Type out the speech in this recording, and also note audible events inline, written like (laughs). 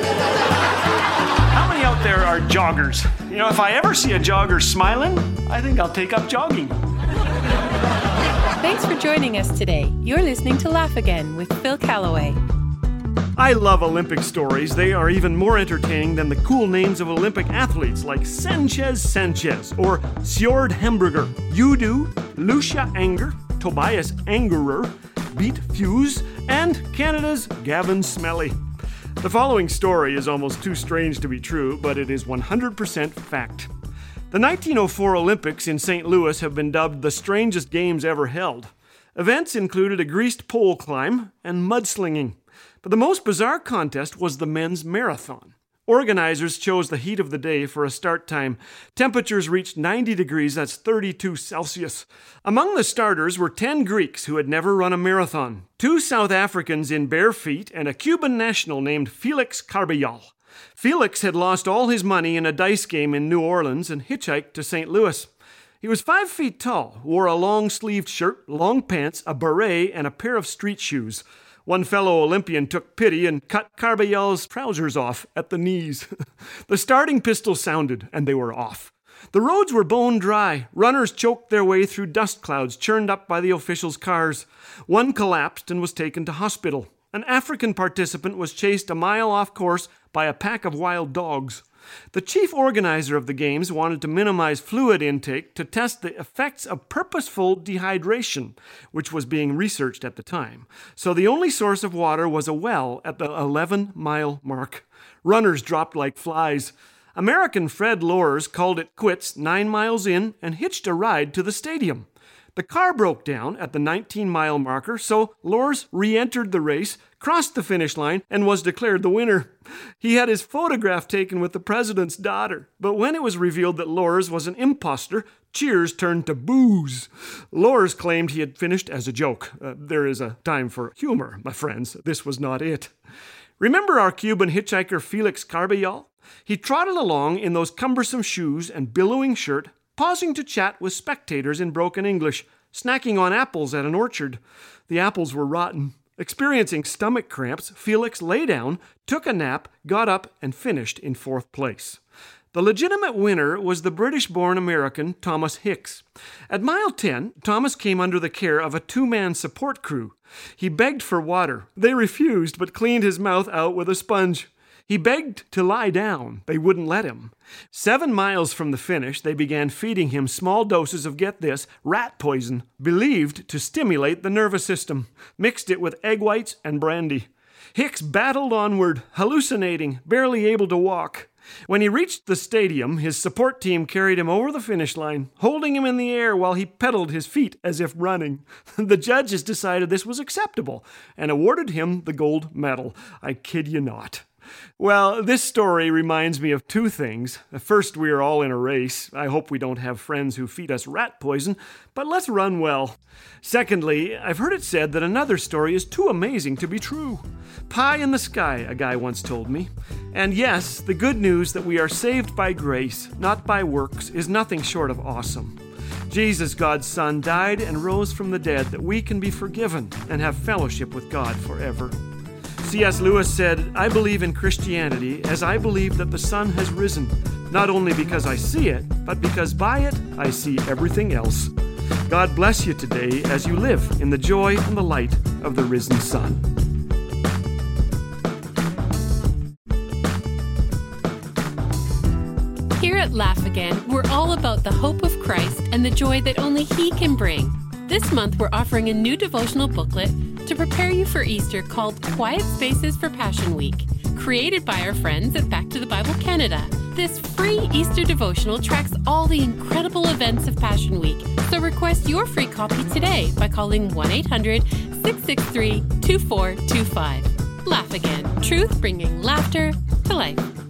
How many out there are joggers? You know, if I ever see a jogger smiling, I think I'll take up jogging. Thanks for joining us today. You're listening to Laugh Again with Phil Callaway. I love Olympic stories. They are even more entertaining than the cool names of Olympic athletes like Sanchez Sanchez or Sjoerd Hamburger, Udo, Lucia Anger, Tobias Angerer, Beat Feuz, and Canada's Gavin Smellie. The following story is almost too strange to be true, but it is 100% fact. The 1904 Olympics in St. Louis have been dubbed the strangest games ever held. Events included a greased pole climb and mudslinging. But the most bizarre contest was the men's marathon. Organizers chose the heat of the day for a start time. Temperatures reached 90 degrees, that's 32 Celsius. Among the starters were 10 Greeks who had never run a marathon, two South Africans in bare feet, and a Cuban national named Felix Carbajal. Felix had lost all his money in a dice game in New Orleans and hitchhiked to St. Louis. He was five feet tall, wore a long sleeved shirt, long pants, a beret, and a pair of street shoes. One fellow Olympian took pity and cut Carbajal's trousers off at the knees. (laughs) the starting pistol sounded, and they were off. The roads were bone dry. Runners choked their way through dust clouds churned up by the officials' cars. One collapsed and was taken to hospital. An African participant was chased a mile off course by a pack of wild dogs. The chief organizer of the Games wanted to minimize fluid intake to test the effects of purposeful dehydration, which was being researched at the time. So the only source of water was a well at the 11 mile mark. Runners dropped like flies. American Fred Lorz called it quits nine miles in and hitched a ride to the stadium. The car broke down at the 19 mile marker, so Lorz re entered the race, crossed the finish line, and was declared the winner. He had his photograph taken with the president's daughter, but when it was revealed that Lorz was an impostor, cheers turned to boos. Lorz claimed he had finished as a joke. Uh, there is a time for humor, my friends. This was not it. Remember our Cuban hitchhiker Felix Carbajal? He trotted along in those cumbersome shoes and billowing shirt, pausing to chat with spectators in broken English, snacking on apples at an orchard. The apples were rotten. Experiencing stomach cramps, Felix lay down, took a nap, got up, and finished in fourth place. The legitimate winner was the British born American Thomas Hicks. At mile 10, Thomas came under the care of a two man support crew. He begged for water. They refused, but cleaned his mouth out with a sponge. He begged to lie down. They wouldn't let him. Seven miles from the finish, they began feeding him small doses of, get this, rat poison, believed to stimulate the nervous system, mixed it with egg whites and brandy. Hicks battled onward, hallucinating, barely able to walk. When he reached the stadium, his support team carried him over the finish line, holding him in the air while he pedaled his feet as if running. (laughs) the judges decided this was acceptable and awarded him the gold medal. I kid you not. Well, this story reminds me of two things. First, we are all in a race. I hope we don't have friends who feed us rat poison, but let's run well. Secondly, I've heard it said that another story is too amazing to be true. Pie in the sky, a guy once told me. And yes, the good news that we are saved by grace, not by works, is nothing short of awesome. Jesus, God's Son, died and rose from the dead that we can be forgiven and have fellowship with God forever. C.S. Lewis said, I believe in Christianity as I believe that the sun has risen, not only because I see it, but because by it I see everything else. God bless you today as you live in the joy and the light of the risen sun. Here at Laugh Again, we're all about the hope of Christ and the joy that only He can bring. This month, we're offering a new devotional booklet to prepare you for Easter called Quiet Spaces for Passion Week, created by our friends at Back to the Bible Canada. This free Easter devotional tracks all the incredible events of Passion Week, so request your free copy today by calling 1 800 663 2425. Laugh again, truth bringing laughter to life.